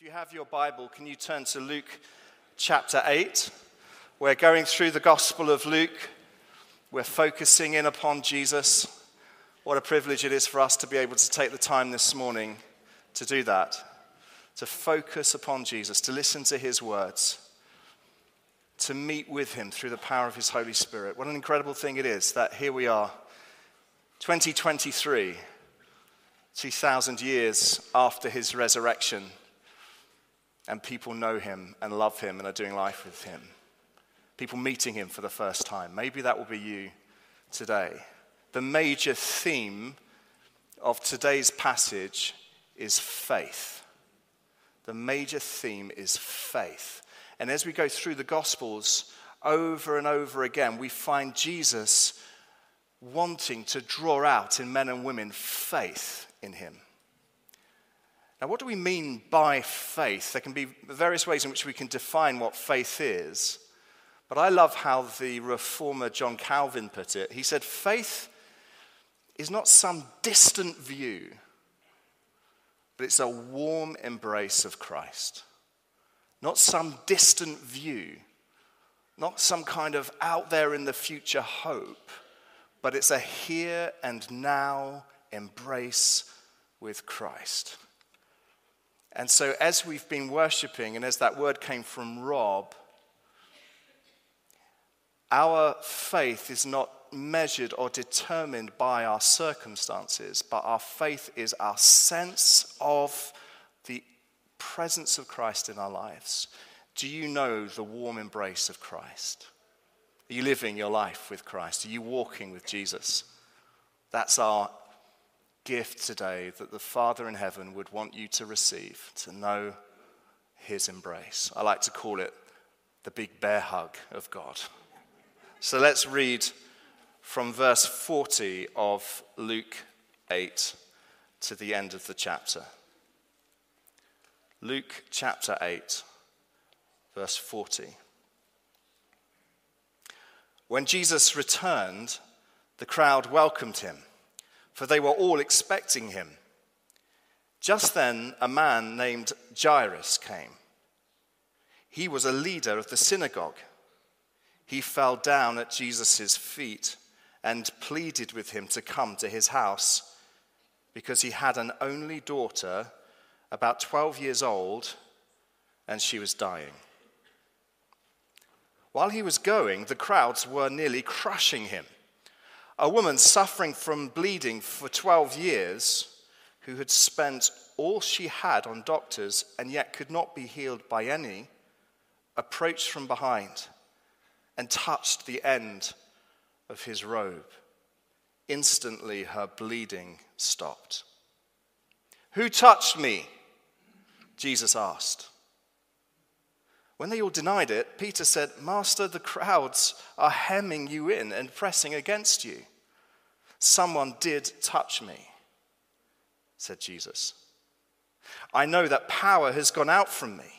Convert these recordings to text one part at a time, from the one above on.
If you have your Bible, can you turn to Luke chapter 8? We're going through the Gospel of Luke. We're focusing in upon Jesus. What a privilege it is for us to be able to take the time this morning to do that, to focus upon Jesus, to listen to his words, to meet with him through the power of his Holy Spirit. What an incredible thing it is that here we are, 2023, 2,000 years after his resurrection and people know him and love him and are doing life with him. People meeting him for the first time. Maybe that will be you today. The major theme of today's passage is faith. The major theme is faith. And as we go through the Gospels over and over again, we find Jesus wanting to draw out in men and women faith in him. Now, what do we mean by faith? There can be various ways in which we can define what faith is. But I love how the reformer John Calvin put it. He said, Faith is not some distant view, but it's a warm embrace of Christ. Not some distant view, not some kind of out there in the future hope, but it's a here and now embrace with Christ. And so, as we've been worshiping, and as that word came from Rob, our faith is not measured or determined by our circumstances, but our faith is our sense of the presence of Christ in our lives. Do you know the warm embrace of Christ? Are you living your life with Christ? Are you walking with Jesus? That's our gift today that the Father in heaven would want you to receive, to know his embrace. I like to call it the big bear hug of God. So let's read from verse 40 of Luke 8 to the end of the chapter. Luke chapter 8, verse 40. When Jesus returned, the crowd welcomed him for they were all expecting him. Just then, a man named Jairus came. He was a leader of the synagogue. He fell down at Jesus' feet and pleaded with him to come to his house because he had an only daughter, about 12 years old, and she was dying. While he was going, the crowds were nearly crushing him a woman suffering from bleeding for 12 years, who had spent all she had on doctors and yet could not be healed by any, approached from behind and touched the end of his robe. Instantly, her bleeding stopped. Who touched me? Jesus asked. When they all denied it, Peter said, Master, the crowds are hemming you in and pressing against you. Someone did touch me, said Jesus. I know that power has gone out from me.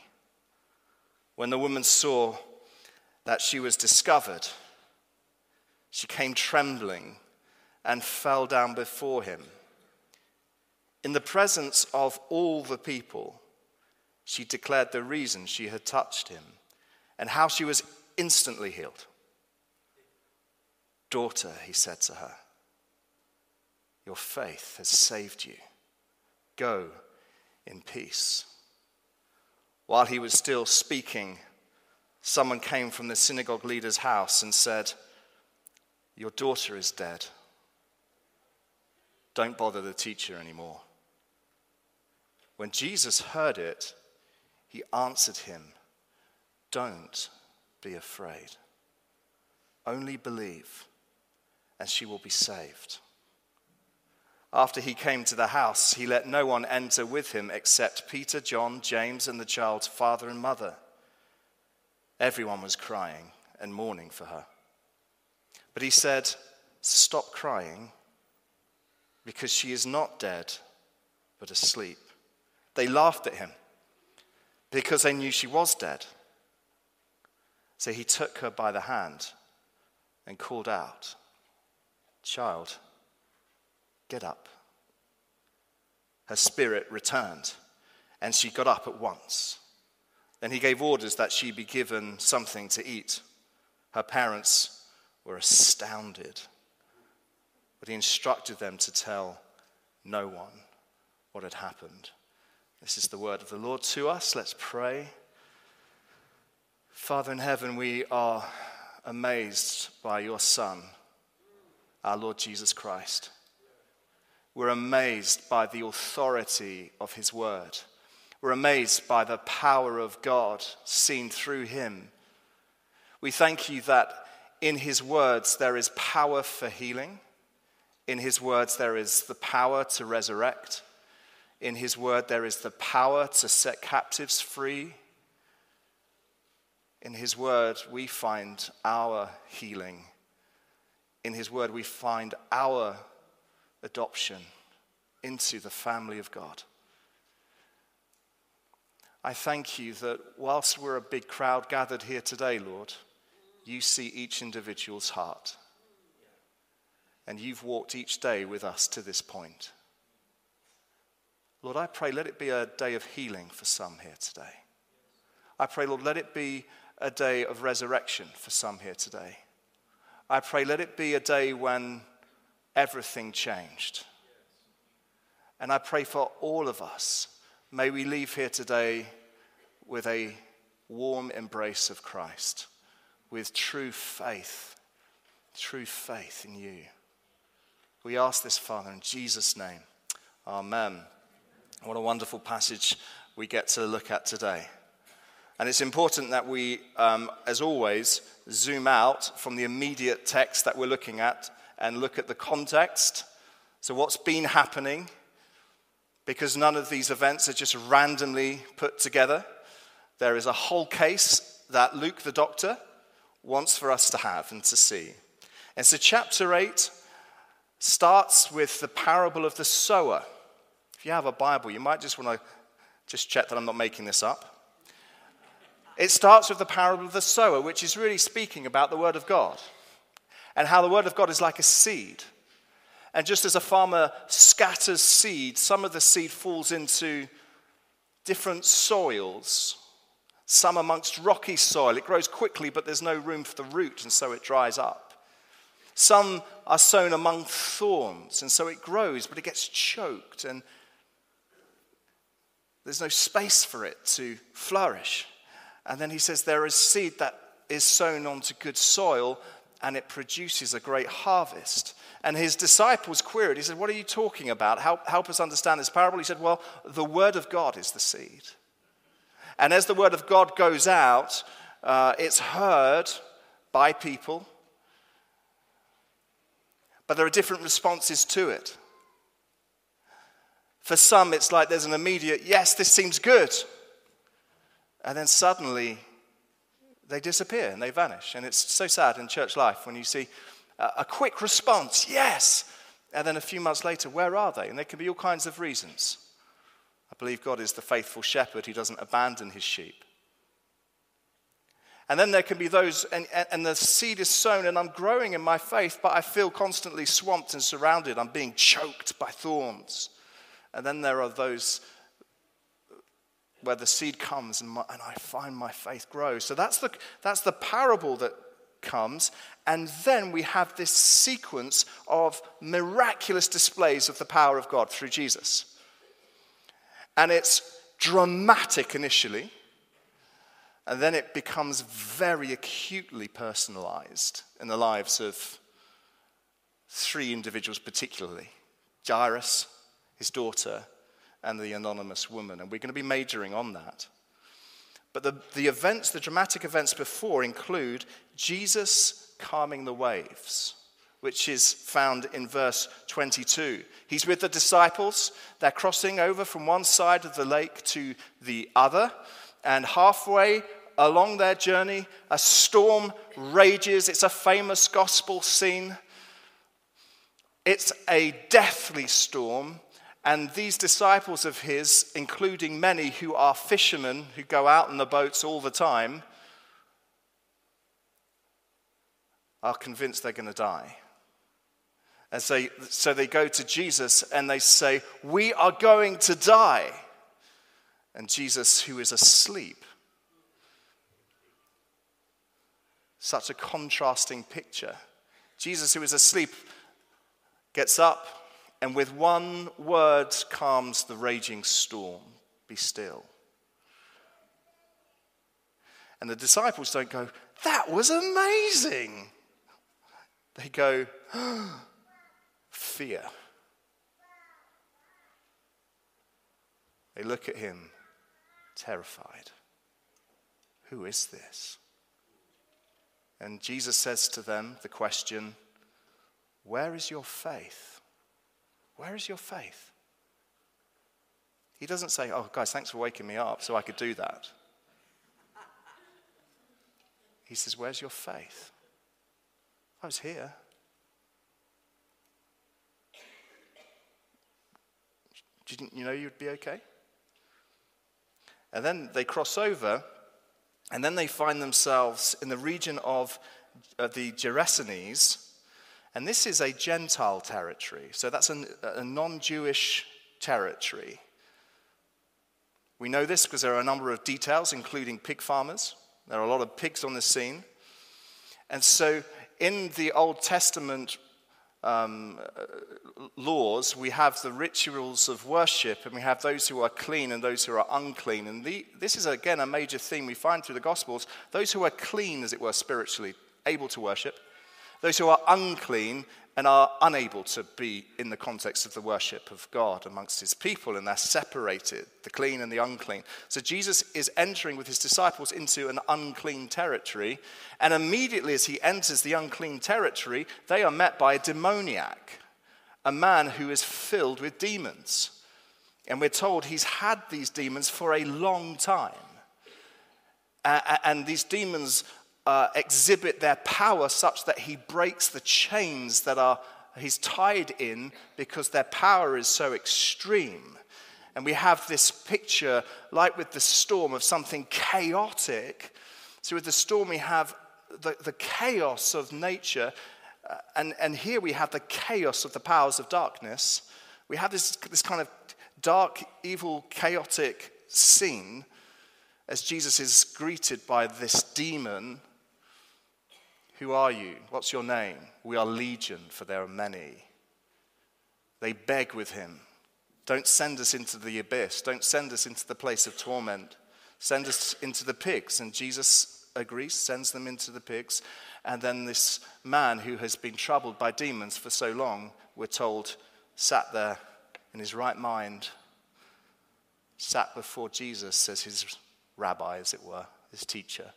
When the woman saw that she was discovered, she came trembling and fell down before him. In the presence of all the people, she declared the reason she had touched him and how she was instantly healed. Daughter, he said to her, your faith has saved you. Go in peace. While he was still speaking, someone came from the synagogue leader's house and said, Your daughter is dead. Don't bother the teacher anymore. When Jesus heard it, he answered him, Don't be afraid. Only believe, and she will be saved. After he came to the house, he let no one enter with him except Peter, John, James, and the child's father and mother. Everyone was crying and mourning for her. But he said, Stop crying, because she is not dead, but asleep. They laughed at him because they knew she was dead. So he took her by the hand and called out, Child, Get up. Her spirit returned, and she got up at once. Then he gave orders that she be given something to eat. Her parents were astounded, but he instructed them to tell no one what had happened. This is the word of the Lord to us. Let's pray. Father in heaven, we are amazed by your Son, our Lord Jesus Christ. We're amazed by the authority of his word. We're amazed by the power of God seen through him. We thank you that in his words there is power for healing. In his words there is the power to resurrect. In his word there is the power to set captives free. In his word we find our healing. In his word we find our adoption into the family of God. I thank you that whilst we're a big crowd gathered here today, Lord, you see each individual's heart. And you've walked each day with us to this point. Lord, I pray, let it be a day of healing for some here today. I pray, Lord, let it be a day of resurrection for some here today. I pray, let it be a day when everything changed. And I pray for all of us May we leave here today with a warm embrace of Christ, with true faith, true faith in you. We ask this, Father, in Jesus' name. Amen. What a wonderful passage we get to look at today. And it's important that we, um, as always, zoom out from the immediate text that we're looking at and look at the context. So, what's been happening because none of these events are just randomly put together. There is a whole case that Luke the doctor wants for us to have and to see. And so, chapter 8 starts with the parable of the sower. If you have a Bible, you might just want to just check that I'm not making this up. It starts with the parable of the sower, which is really speaking about the Word of God and how the Word of God is like a seed. And just as a farmer scatters seed, some of the seed falls into different soils. Some amongst rocky soil. It grows quickly, but there's no room for the root, and so it dries up. Some are sown among thorns, and so it grows, but it gets choked, and there's no space for it to flourish. And then he says there is seed that is sown onto good soil, and it produces a great harvest. And his disciples queried, he said, What are you talking about? Help, help us understand this parable. He said, Well, the word of God is the seed. And as the word of God goes out, uh, it's heard by people, but there are different responses to it. For some, it's like there's an immediate, yes, this seems good. And then suddenly, they disappear and they vanish. And it's so sad in church life when you see a quick response, yes. And then a few months later, where are they? And there can be all kinds of reasons. I believe God is the faithful shepherd who doesn't abandon his sheep. And then there can be those, and, and the seed is sown, and I'm growing in my faith, but I feel constantly swamped and surrounded. I'm being choked by thorns. And then there are those where the seed comes and, my, and I find my faith grows. So that's the, that's the parable that comes. And then we have this sequence of miraculous displays of the power of God through Jesus. And it's dramatic initially, and then it becomes very acutely personalized in the lives of three individuals, particularly Jairus, his daughter, and the anonymous woman. And we're going to be majoring on that. But the, the events, the dramatic events before include Jesus calming the waves, which is found in verse 22. He's with the disciples. They're crossing over from one side of the lake to the other. And halfway along their journey, a storm rages. It's a famous gospel scene. It's a deathly storm and these disciples of his, including many who are fishermen who go out in the boats all the time, are convinced they're going to die. And so, so they go to Jesus and they say, We are going to die. and Jesus who is asleep. Such a contrasting picture. Jesus, who is asleep, gets up and with one word calms the raging storm Be still. And the disciples don't go, That was amazing. They go, Fear. They look at him, terrified. Who is this? And Jesus says to them the question, Where is your faith? Where is your faith? He doesn't say, Oh, guys, thanks for waking me up so I could do that. He says, Where's your faith? I was here. Didn't you know you'd be okay? And then they cross over, and then they find themselves in the region of, of the Gerasenes. And this is a Gentile territory. So that's an, a non Jewish territory. We know this because there are a number of details, including pig farmers. There are a lot of pigs on the scene. And so in the Old Testament um, laws, we have the rituals of worship, and we have those who are clean and those who are unclean. And the, this is, again, a major theme we find through the Gospels. Those who are clean, as it were, spiritually, able to worship, those who are unclean and are unable to be in the context of the worship of God amongst his people, and they're separated, the clean and the unclean. So Jesus is entering with his disciples into an unclean territory, and immediately as he enters the unclean territory, they are met by a demoniac, a man who is filled with demons. And we're told he's had these demons for a long time. and these demons uh, exhibit their power such that he breaks the chains that are he's tied in because their power is so extreme. And we have this picture, like with the storm, of something chaotic. So, with the storm, we have the, the chaos of nature, uh, and, and here we have the chaos of the powers of darkness. We have this, this kind of dark, evil, chaotic scene as Jesus is greeted by this demon who are you? What's your name? We are legion, for there are many. They beg with him. Don't send us into the abyss. Don't send us into the place of torment. Send us into the pigs. And Jesus agrees, sends them into the pigs. And then this man who has been troubled by demons for so long, we're told, sat there in his right mind, sat before Jesus as his rabbi, as it were, his teacher.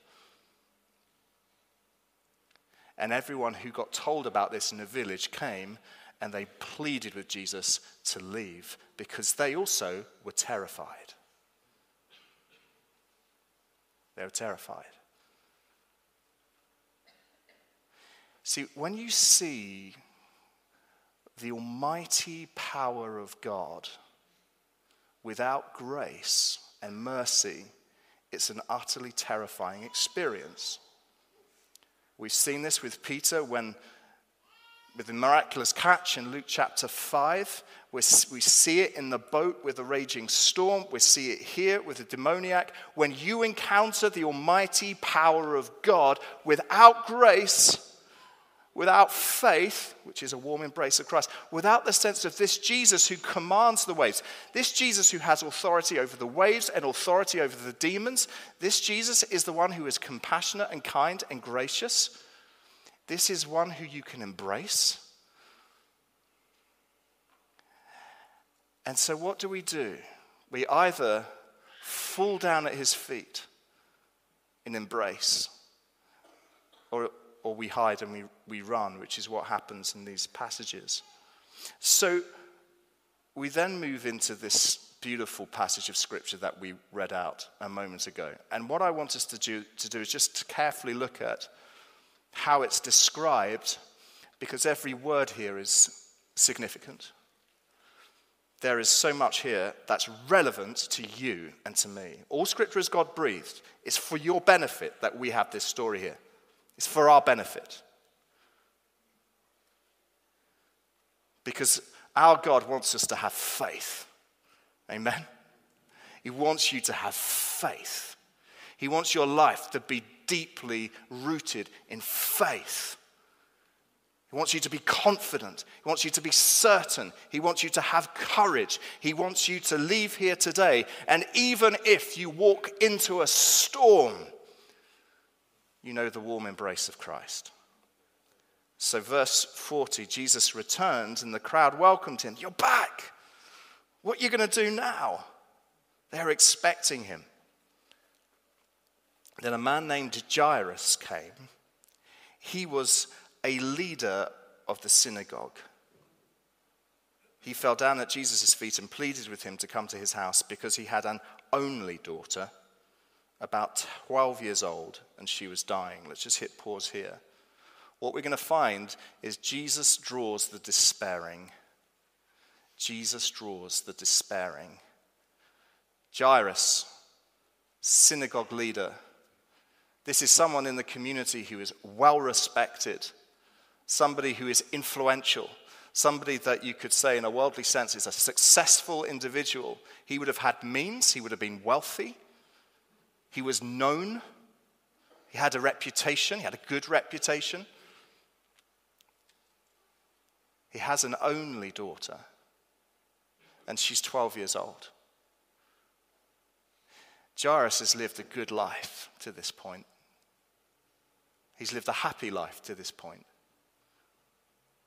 And everyone who got told about this in the village came and they pleaded with Jesus to leave because they also were terrified. They were terrified. See, when you see the almighty power of God without grace and mercy, it's an utterly terrifying experience. We've seen this with Peter when, with the miraculous catch in Luke chapter 5. We see it in the boat with the raging storm. We see it here with the demoniac. When you encounter the almighty power of God without grace, without faith, which is a warm embrace of Christ, without the sense of this Jesus who commands the waves, this Jesus who has authority over the waves and authority over the demons, this Jesus is the one who is compassionate and kind and gracious. This is one who you can embrace. And so, what do we do? We either fall down at his feet in embrace, or we hide and we, we run, which is what happens in these passages. So we then move into this beautiful passage of scripture that we read out a moment ago. And what I want us to do, to do is just to carefully look at how it's described, because every word here is significant. There is so much here that's relevant to you and to me. All scripture is God breathed. It's for your benefit that we have this story here. It's for our benefit. Because our God wants us to have faith. Amen? He wants you to have faith. He wants your life to be deeply rooted in faith. He wants you to be confident. He wants you to be certain. He wants you to have courage. He wants you to leave here today. And even if you walk into a storm, you know the warm embrace of Christ. So, verse 40 Jesus returned and the crowd welcomed him. You're back. What are you going to do now? They're expecting him. Then a man named Jairus came. He was a leader of the synagogue. He fell down at Jesus' feet and pleaded with him to come to his house because he had an only daughter, about 12 years old, and she was dying. Let's just hit pause here. What we're going to find is Jesus draws the despairing. Jesus draws the despairing. Jairus, synagogue leader. This is someone in the community who is well respected somebody who is influential, somebody that you could say, in a worldly sense, is a successful individual. He would have had means, he would have been wealthy, he was known, he had a reputation, he had a good reputation. He has an only daughter, and she's 12 years old. Jairus has lived a good life to this point. He's lived a happy life to this point.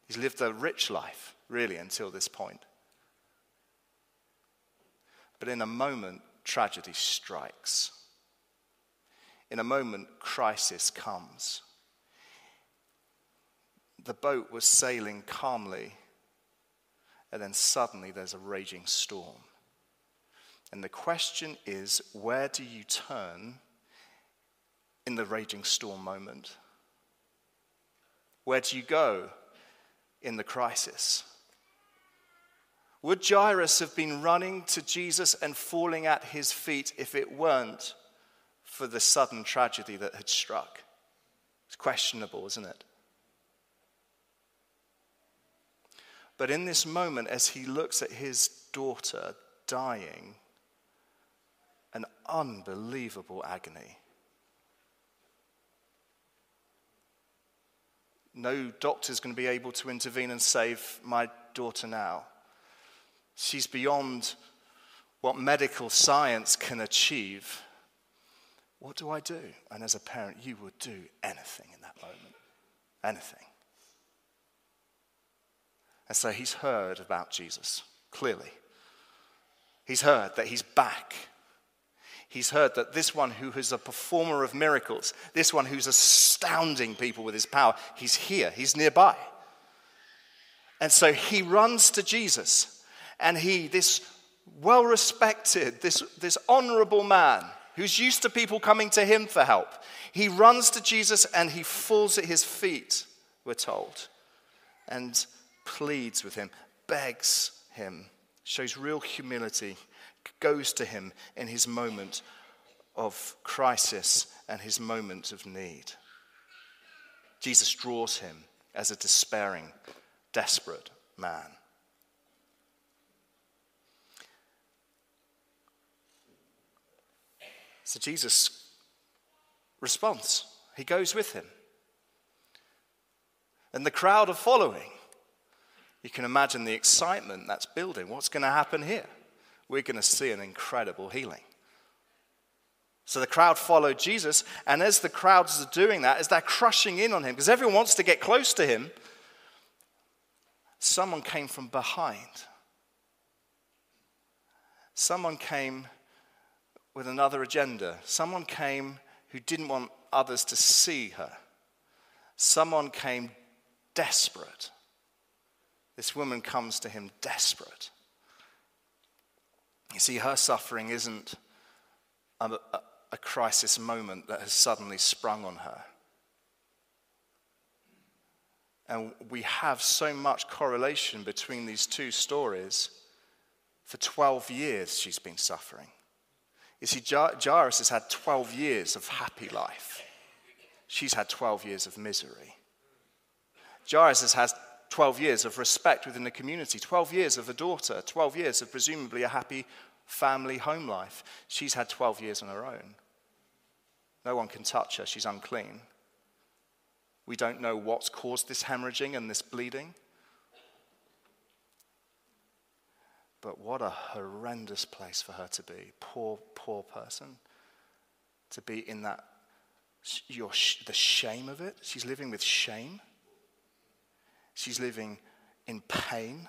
He's lived a rich life, really, until this point. But in a moment, tragedy strikes. In a moment, crisis comes. The boat was sailing calmly, and then suddenly there's a raging storm. And the question is where do you turn in the raging storm moment? Where do you go in the crisis? Would Jairus have been running to Jesus and falling at his feet if it weren't for the sudden tragedy that had struck? It's questionable, isn't it? But in this moment, as he looks at his daughter dying, an unbelievable agony. No doctor's going to be able to intervene and save my daughter now. She's beyond what medical science can achieve. What do I do? And as a parent, you would do anything in that moment. Anything. And so he's heard about Jesus, clearly. He's heard that he's back he's heard that this one who is a performer of miracles, this one who's astounding people with his power, he's here, he's nearby. And so he runs to Jesus, and he, this well respected, this, this honorable man who's used to people coming to him for help, he runs to Jesus and he falls at his feet, we're told, and pleads with him, begs him, shows real humility goes to him in his moment of crisis and his moment of need. Jesus draws him as a despairing, desperate man. So Jesus responds. He goes with him. And the crowd are following. You can imagine the excitement that's building. What's going to happen here? we're going to see an incredible healing. So the crowd followed Jesus, and as the crowds are doing that, as they're crushing in on him, because everyone wants to get close to him, someone came from behind. Someone came with another agenda. Someone came who didn't want others to see her. Someone came desperate. This woman comes to him desperate. You see, her suffering isn't a, a, a crisis moment that has suddenly sprung on her. And we have so much correlation between these two stories. For 12 years, she's been suffering. You see, Jairus has had 12 years of happy life. She's had 12 years of misery. Jairus has had 12 years of respect within the community, 12 years of a daughter, 12 years of presumably a happy family, home life. She's had 12 years on her own. No one can touch her, she's unclean. We don't know what's caused this hemorrhaging and this bleeding. But what a horrendous place for her to be. Poor, poor person. To be in that, your, the shame of it. She's living with shame. She's living in pain.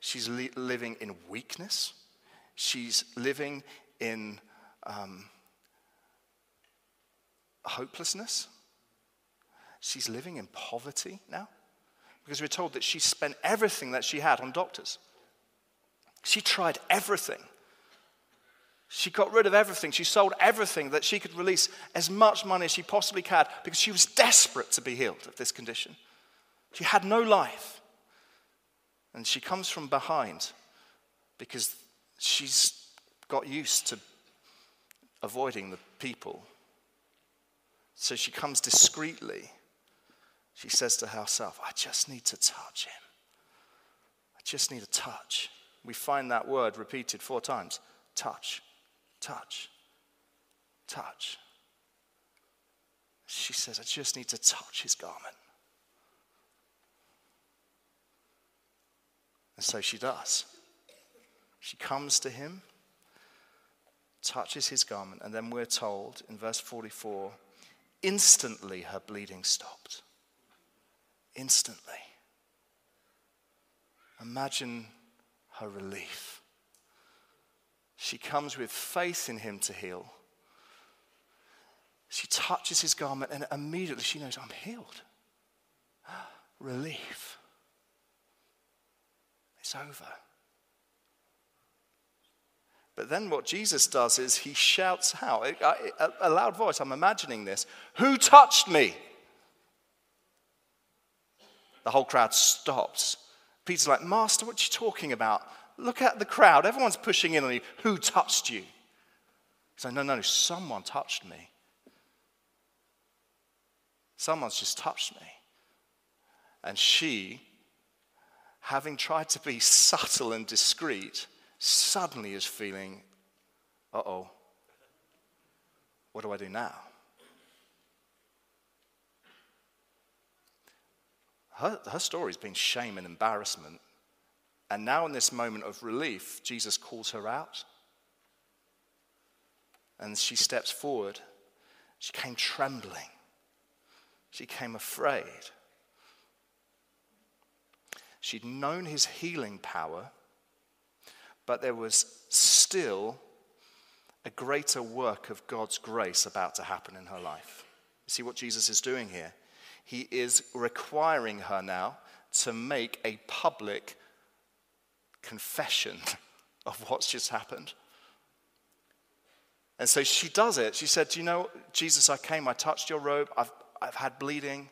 She's li- living in weakness. She's living in um, hopelessness. She's living in poverty now because we're told that she spent everything that she had on doctors. She tried everything. She got rid of everything. She sold everything that she could release as much money as she possibly could because she was desperate to be healed of this condition. She had no life. And she comes from behind because she's got used to avoiding the people. So she comes discreetly. She says to herself, I just need to touch him. I just need a touch we find that word repeated four times touch, touch, touch. She says, I just need to touch his garment. And so she does. She comes to him, touches his garment, and then we're told in verse 44 instantly her bleeding stopped. Instantly. Imagine her relief. She comes with faith in him to heal. She touches his garment and immediately she knows, I'm healed. Relief. It's over. But then what Jesus does is he shouts out, a loud voice, I'm imagining this, Who touched me? The whole crowd stops Peter's like, Master, what are you talking about? Look at the crowd. Everyone's pushing in on you. Who touched you? He's like, No, no, someone touched me. Someone's just touched me. And she, having tried to be subtle and discreet, suddenly is feeling, uh oh, what do I do now? Her, her story's been shame and embarrassment. And now, in this moment of relief, Jesus calls her out. And she steps forward. She came trembling, she came afraid. She'd known his healing power, but there was still a greater work of God's grace about to happen in her life. See what Jesus is doing here? He is requiring her now to make a public confession of what's just happened. And so she does it. She said, Do you know, Jesus, I came, I touched your robe, I've, I've had bleeding,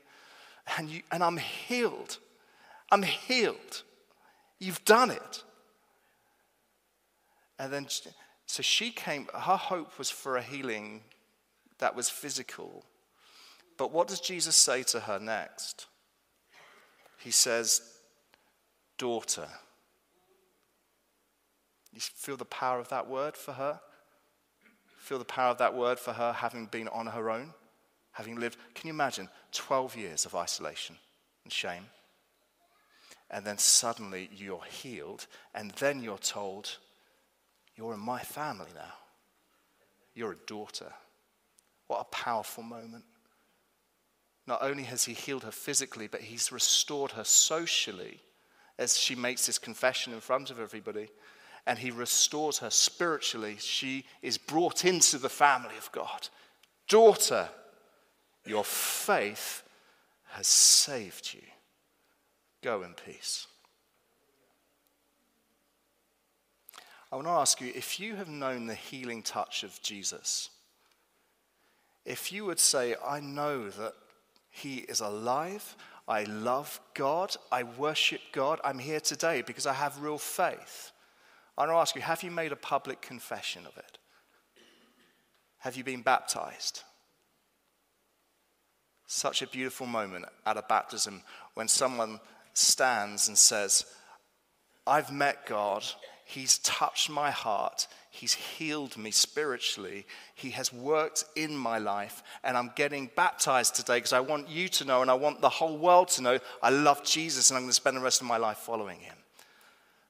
and, you, and I'm healed. I'm healed. You've done it. And then, so she came, her hope was for a healing that was physical. But what does Jesus say to her next? He says, Daughter. You feel the power of that word for her? Feel the power of that word for her having been on her own? Having lived, can you imagine, 12 years of isolation and shame? And then suddenly you're healed, and then you're told, You're in my family now. You're a daughter. What a powerful moment. Not only has he healed her physically, but he's restored her socially as she makes this confession in front of everybody. And he restores her spiritually. She is brought into the family of God. Daughter, your faith has saved you. Go in peace. I want to ask you if you have known the healing touch of Jesus, if you would say, I know that he is alive. I love God. I worship God. I'm here today because I have real faith. I want to ask you have you made a public confession of it? Have you been baptized? Such a beautiful moment at a baptism when someone stands and says, I've met God. He's touched my heart. He's healed me spiritually. He has worked in my life. And I'm getting baptized today because I want you to know and I want the whole world to know I love Jesus and I'm going to spend the rest of my life following him.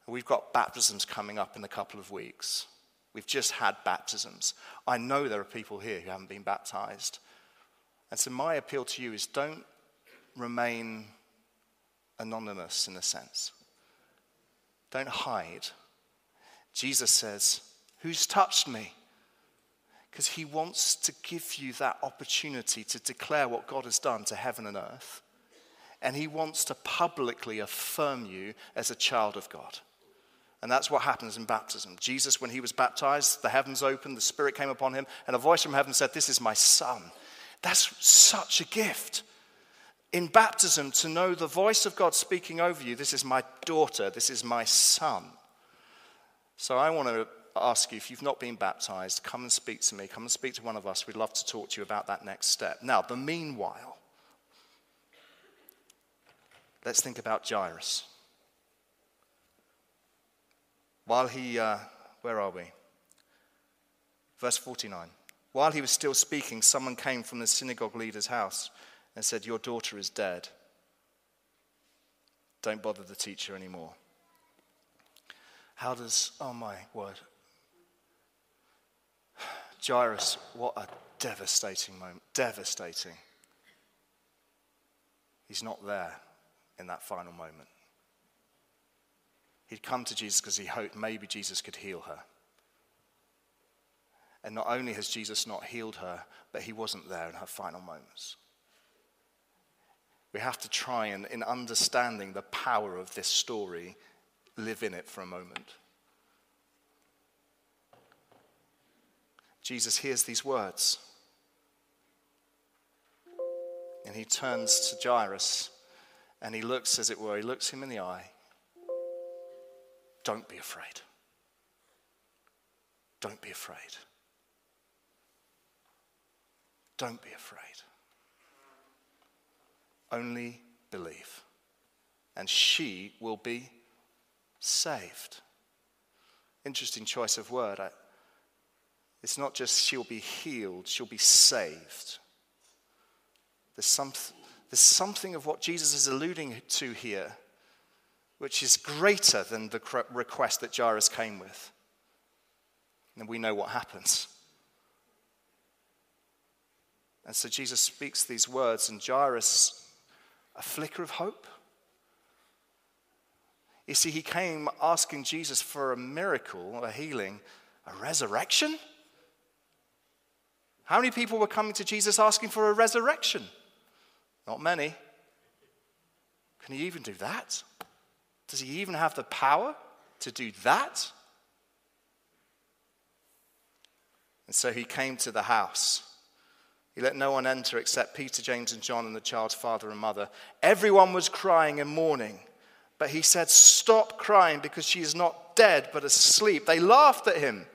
We've got baptisms coming up in a couple of weeks. We've just had baptisms. I know there are people here who haven't been baptized. And so, my appeal to you is don't remain anonymous in a sense. Don't hide. Jesus says, Who's touched me? Because he wants to give you that opportunity to declare what God has done to heaven and earth. And he wants to publicly affirm you as a child of God. And that's what happens in baptism. Jesus, when he was baptized, the heavens opened, the Spirit came upon him, and a voice from heaven said, This is my son. That's such a gift. In baptism, to know the voice of God speaking over you, this is my daughter, this is my son. So I want to ask you if you've not been baptized, come and speak to me. Come and speak to one of us. We'd love to talk to you about that next step. Now, the meanwhile, let's think about Jairus. While he, uh, where are we? Verse 49. While he was still speaking, someone came from the synagogue leader's house and said, Your daughter is dead. Don't bother the teacher anymore. How does, oh my word. Jairus, what a devastating moment. Devastating. He's not there in that final moment. He'd come to Jesus because he hoped maybe Jesus could heal her. And not only has Jesus not healed her, but he wasn't there in her final moments. We have to try and, in understanding the power of this story, live in it for a moment. Jesus hears these words. And he turns to Jairus and he looks, as it were, he looks him in the eye. Don't be afraid. Don't be afraid. Don't be afraid. Only believe. And she will be saved. Interesting choice of word. I, it's not just she'll be healed, she'll be saved. There's, some, there's something of what Jesus is alluding to here, which is greater than the request that Jairus came with. And we know what happens. And so Jesus speaks these words, and Jairus, a flicker of hope. You see, he came asking Jesus for a miracle, a healing, a resurrection. How many people were coming to Jesus asking for a resurrection? Not many. Can he even do that? Does he even have the power to do that? And so he came to the house. He let no one enter except Peter, James, and John, and the child's father and mother. Everyone was crying and mourning. But he said, Stop crying because she is not dead, but asleep. They laughed at him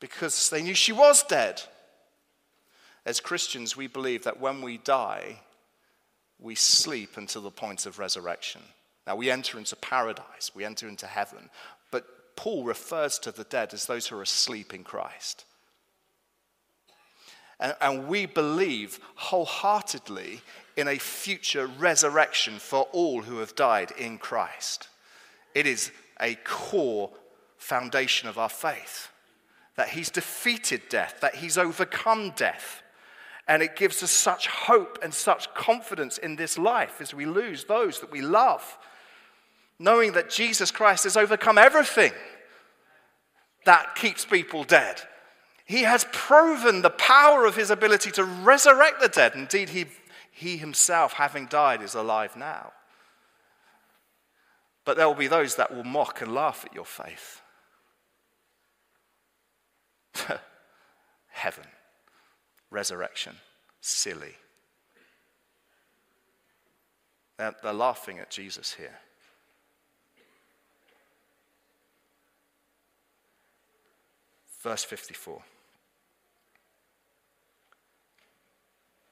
because they knew she was dead. As Christians, we believe that when we die, we sleep until the point of resurrection. Now, we enter into paradise, we enter into heaven, but Paul refers to the dead as those who are asleep in Christ. And, and we believe wholeheartedly in a future resurrection for all who have died in Christ. It is a core foundation of our faith that he's defeated death, that he's overcome death. And it gives us such hope and such confidence in this life as we lose those that we love, knowing that Jesus Christ has overcome everything that keeps people dead. He has proven the power of his ability to resurrect the dead. Indeed, he, he himself, having died, is alive now. But there will be those that will mock and laugh at your faith. Heaven resurrection. Silly. They're, they're laughing at Jesus here. Verse 54.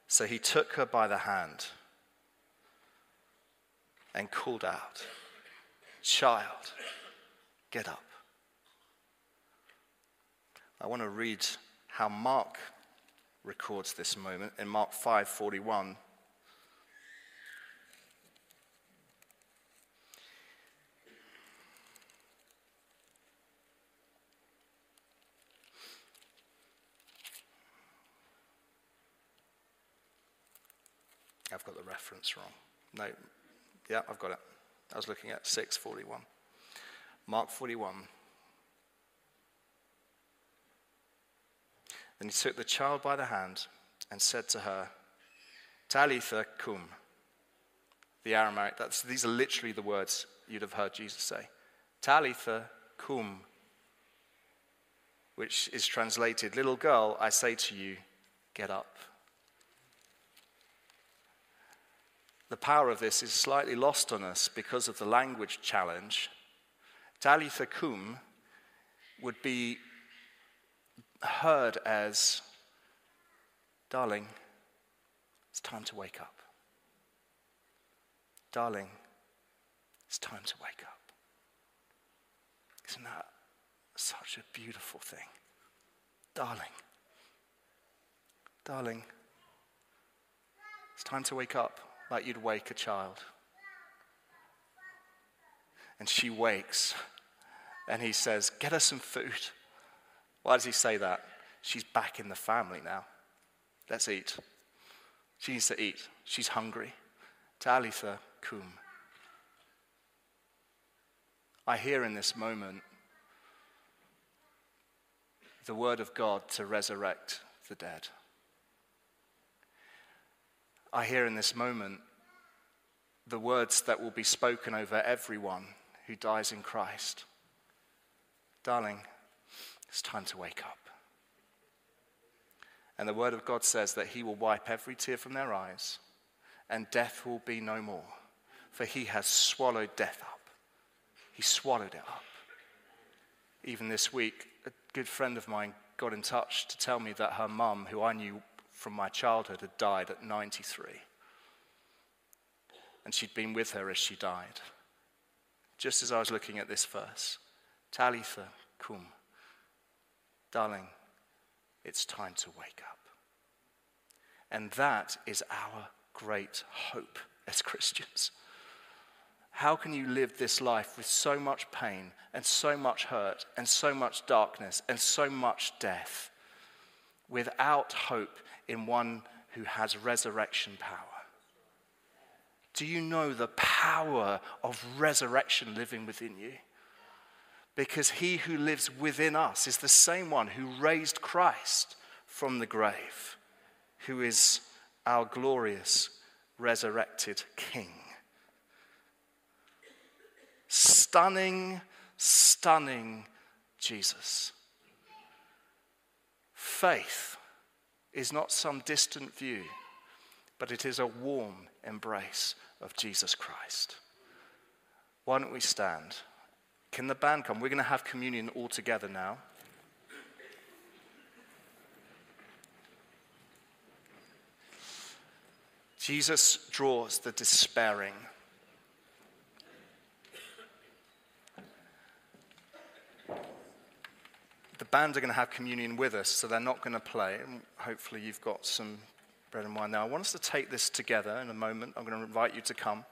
So he took her by the hand and called out, Child, get up. I want to read how Mark records this moment in Mark 5:41. I've got the reference wrong. No, yeah, I've got it. I was looking at 641. Mark 41. Then he took the child by the hand and said to her, Talitha cum. The Aramaic, that's, these are literally the words you'd have heard Jesus say. Talitha cum, which is translated, Little girl, I say to you, get up. The power of this is slightly lost on us because of the language challenge. Talitha cum would be heard as, Darling, it's time to wake up. Darling, it's time to wake up. Isn't that such a beautiful thing? Darling, darling, it's time to wake up like you'd wake a child. And she wakes, and he says, Get her some food. Why does he say that? She's back in the family now. Let's eat. She needs to eat. She's hungry. Talitha cum. I hear in this moment the word of God to resurrect the dead. I hear in this moment the words that will be spoken over everyone who dies in Christ. Darling, it's time to wake up. And the word of God says that he will wipe every tear from their eyes, and death will be no more, for he has swallowed death up. He swallowed it up. Even this week, a good friend of mine got in touch to tell me that her mum, who I knew from my childhood had died at 93. And she'd been with her as she died. Just as I was looking at this verse Talitha cum. Darling, it's time to wake up. And that is our great hope as Christians. How can you live this life with so much pain and so much hurt and so much darkness and so much death without hope in one who has resurrection power. Do you know the power of resurrection living within you? Because he who lives within us is the same one who raised Christ from the grave, who is our glorious resurrected King. Stunning, stunning Jesus. Faith is not some distant view, but it is a warm embrace of Jesus Christ. Why don't we stand? Can the band come? We're going to have communion all together now. Jesus draws the despairing the band are going to have communion with us, so they're not going to play. Hopefully, you've got some bread and wine now. I want us to take this together in a moment. I'm going to invite you to come.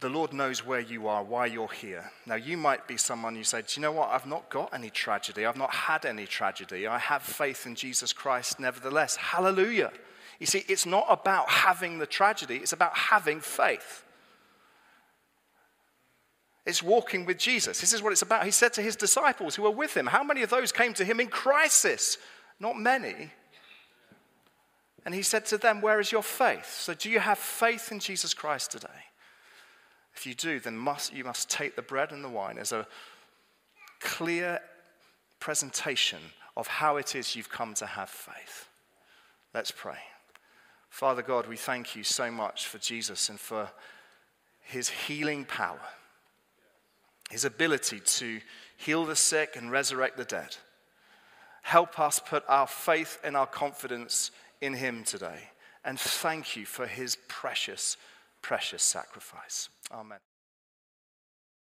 The Lord knows where you are, why you're here. Now, you might be someone you say, Do you know what? I've not got any tragedy. I've not had any tragedy. I have faith in Jesus Christ nevertheless. Hallelujah. You see, it's not about having the tragedy, it's about having faith. It's walking with Jesus. This is what it's about. He said to his disciples who were with him, How many of those came to him in crisis? Not many. And he said to them, Where is your faith? So, do you have faith in Jesus Christ today? If you do, then must, you must take the bread and the wine as a clear presentation of how it is you've come to have faith. Let's pray. Father God, we thank you so much for Jesus and for his healing power his ability to heal the sick and resurrect the dead. Help us put our faith and our confidence in him today. And thank you for his precious, precious sacrifice. Amen.